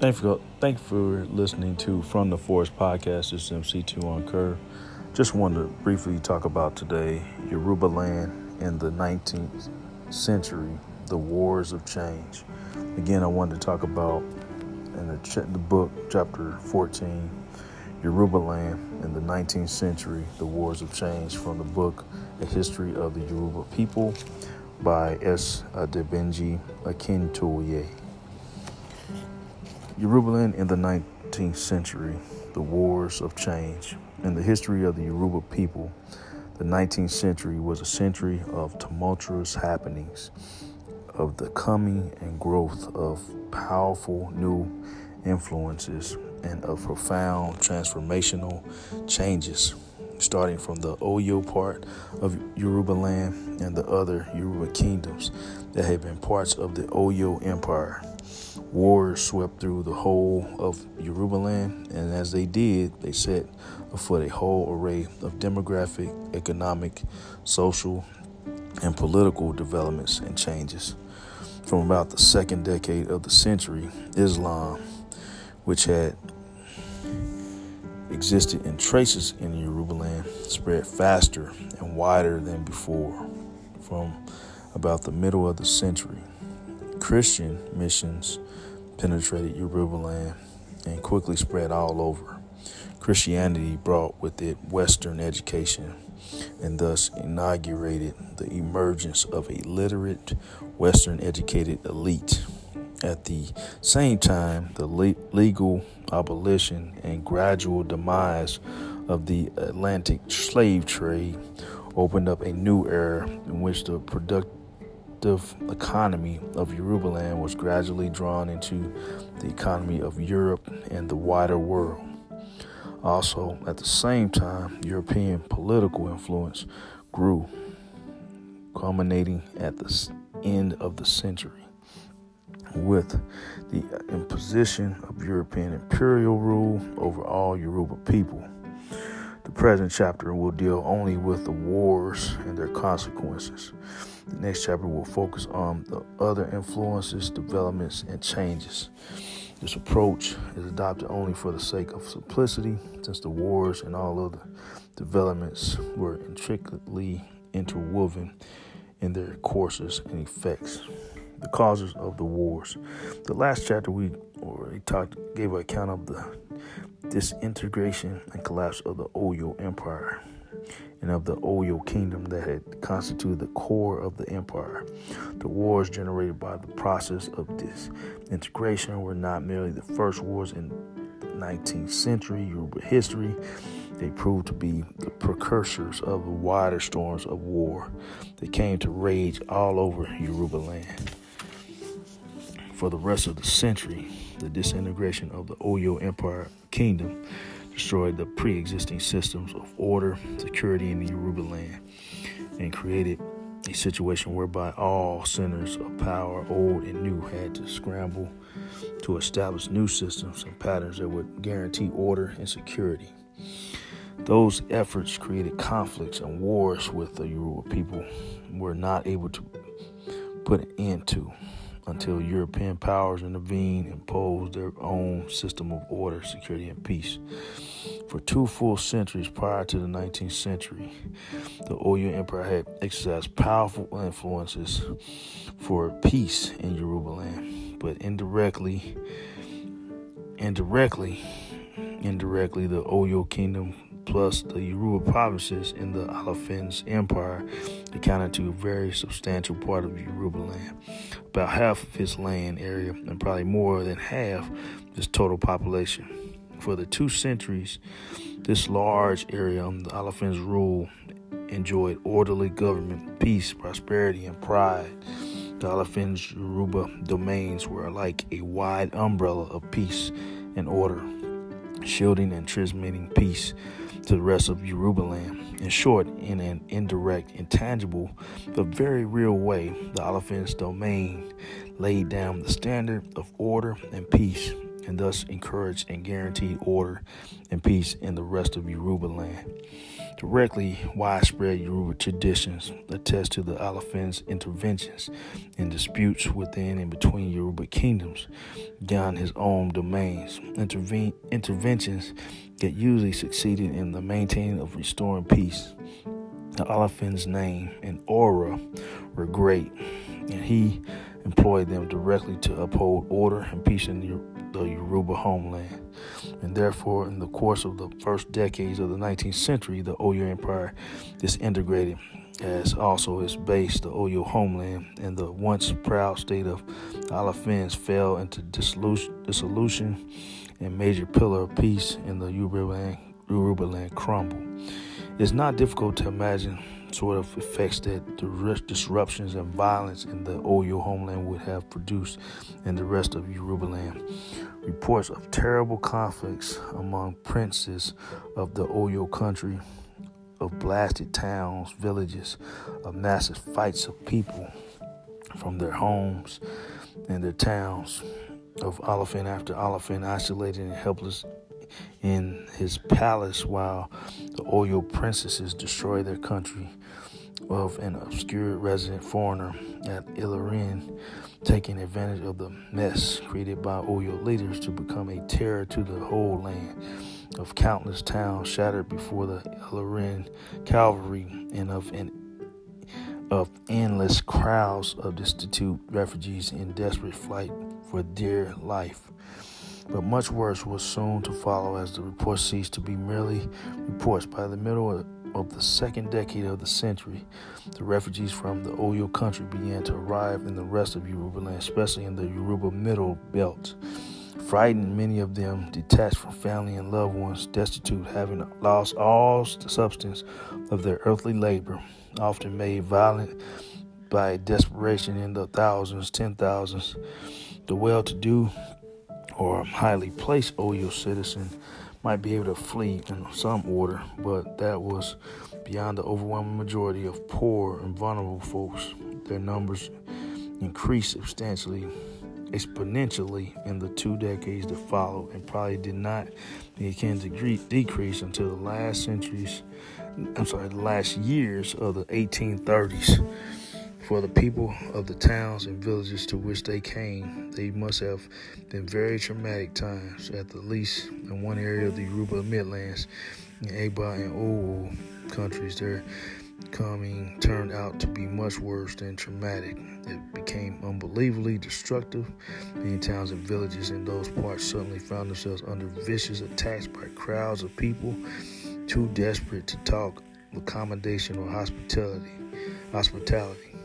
Thank for thank you for listening to From the Forest podcast. This is MC2 on Kerr. Just wanted to briefly talk about today Yoruba land in the 19th century, the wars of change. Again, I wanted to talk about in the, the book, chapter 14, Yoruba land in the 19th century, the wars of change, from the book A History of the Yoruba People by S. Adebanji Akintoye. Yorubaland in the 19th century, the wars of change. In the history of the Yoruba people, the 19th century was a century of tumultuous happenings, of the coming and growth of powerful new influences, and of profound transformational changes, starting from the Oyo part of Yoruba land and the other Yoruba kingdoms that had been parts of the Oyo Empire. Wars swept through the whole of Yoruba land, and as they did, they set afoot a whole array of demographic, economic, social, and political developments and changes. From about the second decade of the century, Islam, which had existed in traces in Yoruba land, spread faster and wider than before. From about the middle of the century, Christian missions penetrated Yoruba land and quickly spread all over. Christianity brought with it Western education and thus inaugurated the emergence of a literate, Western educated elite. At the same time, the legal abolition and gradual demise of the Atlantic slave trade opened up a new era in which the productive economy of Yorubaland was gradually drawn into the economy of Europe and the wider world. Also, at the same time, European political influence grew, culminating at the end of the century with the imposition of European imperial rule over all Yoruba people. The present chapter will deal only with the wars and their consequences. The next chapter will focus on the other influences, developments, and changes. This approach is adopted only for the sake of simplicity, since the wars and all other developments were intricately interwoven in their courses and effects. The causes of the wars. The last chapter we already talked gave an account of the disintegration and collapse of the Oyo Empire and of the Oyo kingdom that had constituted the core of the empire. The wars generated by the process of disintegration were not merely the first wars in 19th century Yoruba history, they proved to be the precursors of the wider storms of war that came to rage all over Yoruba land. For the rest of the century, the disintegration of the Oyo Empire kingdom destroyed the pre existing systems of order, security in the Yoruba land, and created a situation whereby all centers of power, old and new, had to scramble to establish new systems and patterns that would guarantee order and security. Those efforts created conflicts and wars with the Yoruba people were not able to put an end to until European powers intervened and imposed their own system of order, security, and peace. For two full centuries prior to the 19th century, the Oyo Empire had exercised powerful influences for peace in Yoruba land, but indirectly, indirectly, indirectly, the Oyo Kingdom plus the Yoruba provinces in the Alafins Empire accounted to a very substantial part of Yoruba land. About half of its land area, and probably more than half its total population. For the two centuries, this large area under the Alafins rule enjoyed orderly government, peace, prosperity, and pride. The Alafins Yoruba domains were like a wide umbrella of peace and order, shielding and transmitting peace to the rest of Yoruba land. In short, in an indirect, intangible, but very real way, the Alafins domain laid down the standard of order and peace, and thus encouraged and guaranteed order and peace in the rest of Yoruba land. Directly widespread Yoruba traditions attest to the Alaafin's interventions in disputes within and between Yoruba kingdoms beyond his own domains. Interven- interventions that usually succeeded in the maintaining of restoring peace. The Alaafin's name and aura were great, and he employed them directly to uphold order and peace in the, the Yoruba homeland. And therefore, in the course of the first decades of the 19th century, the Oyo Empire disintegrated as also its base, the Oyo homeland, and the once proud state of Alaafins fell into dissolution and major pillar of peace in the Yoruba land, Yoruba land crumbled. It's not difficult to imagine sort of effects that the disruptions and violence in the Oyo homeland would have produced in the rest of Yoruba land. Reports of terrible conflicts among princes of the Oyo country, of blasted towns, villages, of massive fights of people from their homes and their towns, of Alaafin after Alaafin isolated and helpless in his palace while the Oyo princesses destroy their country of an obscure resident foreigner at Ilorin, taking advantage of the mess created by Oyo leaders to become a terror to the whole land, of countless towns shattered before the Ilorin cavalry, and of an of endless crowds of destitute refugees in desperate flight for dear life. But much worse was soon to follow as the reports ceased to be merely reports. By the middle of the second decade of the century, the refugees from the Oyo country began to arrive in the rest of Yoruba land, especially in the Yoruba Middle Belt. Frightened, many of them detached from family and loved ones, destitute, having lost all the substance of their earthly labor, often made violent by desperation in the thousands, ten thousands. The well to do or a highly placed Oyo citizen might be able to flee in some order, but that was beyond the overwhelming majority of poor and vulnerable folks. Their numbers increased substantially, exponentially in the two decades that followed, and probably did not begin to decrease until the last centuries. I'm sorry, the last years of the 1830s. For the people of the towns and villages to which they came, they must have been very traumatic times, at the least in one area of the Yoruba Midlands, in Aba and Owo countries. Their coming turned out to be much worse than traumatic. It became unbelievably destructive. Many towns and villages in those parts suddenly found themselves under vicious attacks by crowds of people too desperate to talk of accommodation or hospitality. Hospitality.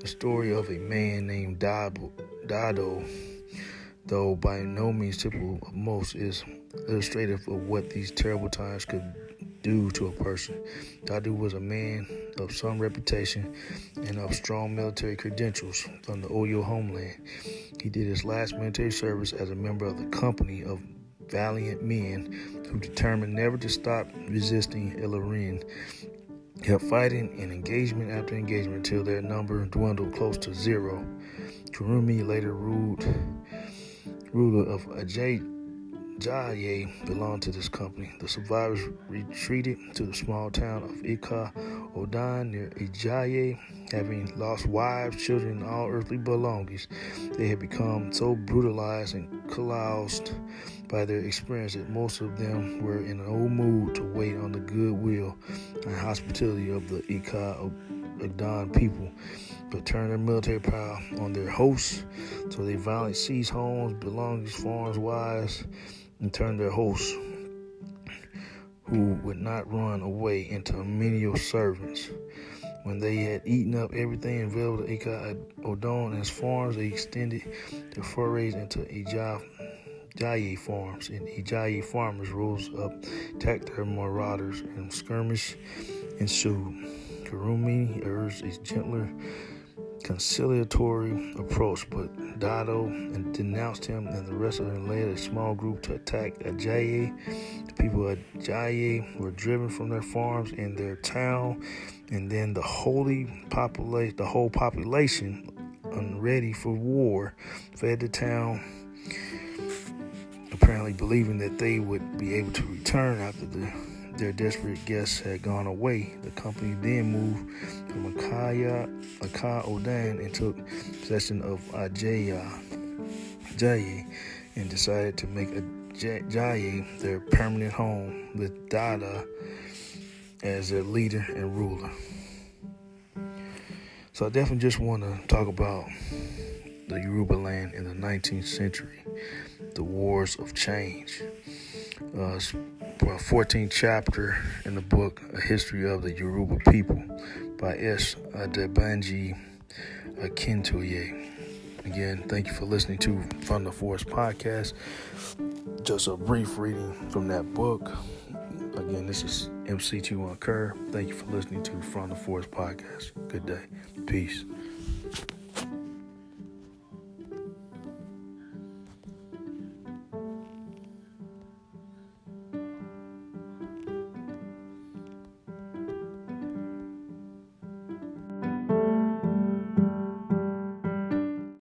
The story of a man named Dado, though by no means typical of most, is illustrative of what these terrible times could do to a person. Dadu was a man of some reputation and of strong military credentials from the Oyo homeland. He did his last military service as a member of the company of valiant men who determined never to stop resisting Ilorin kept fighting in engagement after engagement until their number dwindled close to zero. Kurunmi later ruled ruler of Ajay Jaye belonged to this company. The survivors retreated to the small town of Ika Odan near Ijaye, having lost wives, children, and all earthly belongings. They had become so brutalized and caroused by their experience that most of them were in no mood to wait on the goodwill and hospitality of the Ika Odan people, but turned their military power on their hosts. So they violently seized homes, belongings, farms, wives, and turned their hosts, who would not run away, into menial servants. When they had eaten up everything available to Odon and his farms, they extended their forays into Ijaye farms, and Ijaye farmers rose up, attacked their marauders, and skirmish ensued. Kurunmi urged a gentler conciliatory approach, but Dado denounced him and the rest of them led a small group to attack Ajayi. The people of Ajayi were driven from their farms and their town, and then the holy population, the whole population, unready for war, fled the town, apparently believing that they would be able to return after the their desperate guests had gone away, the company then moved from Akaya, Akaya Odan and took possession of Ajaya, Jaya and decided to make Jaya their permanent home with Dada as their leader and ruler. So I definitely just want to talk about the Yoruba land in the 19th century, the wars of change. Uh, 14th chapter in the book A History of the Yoruba People by S. Adebanji Akintoye. Again, thank you for listening to From the Forest podcast. Just a brief reading from that book. Again, this is MC2 on Kerr. Thank you for listening to From the Forest podcast. Good day. Peace.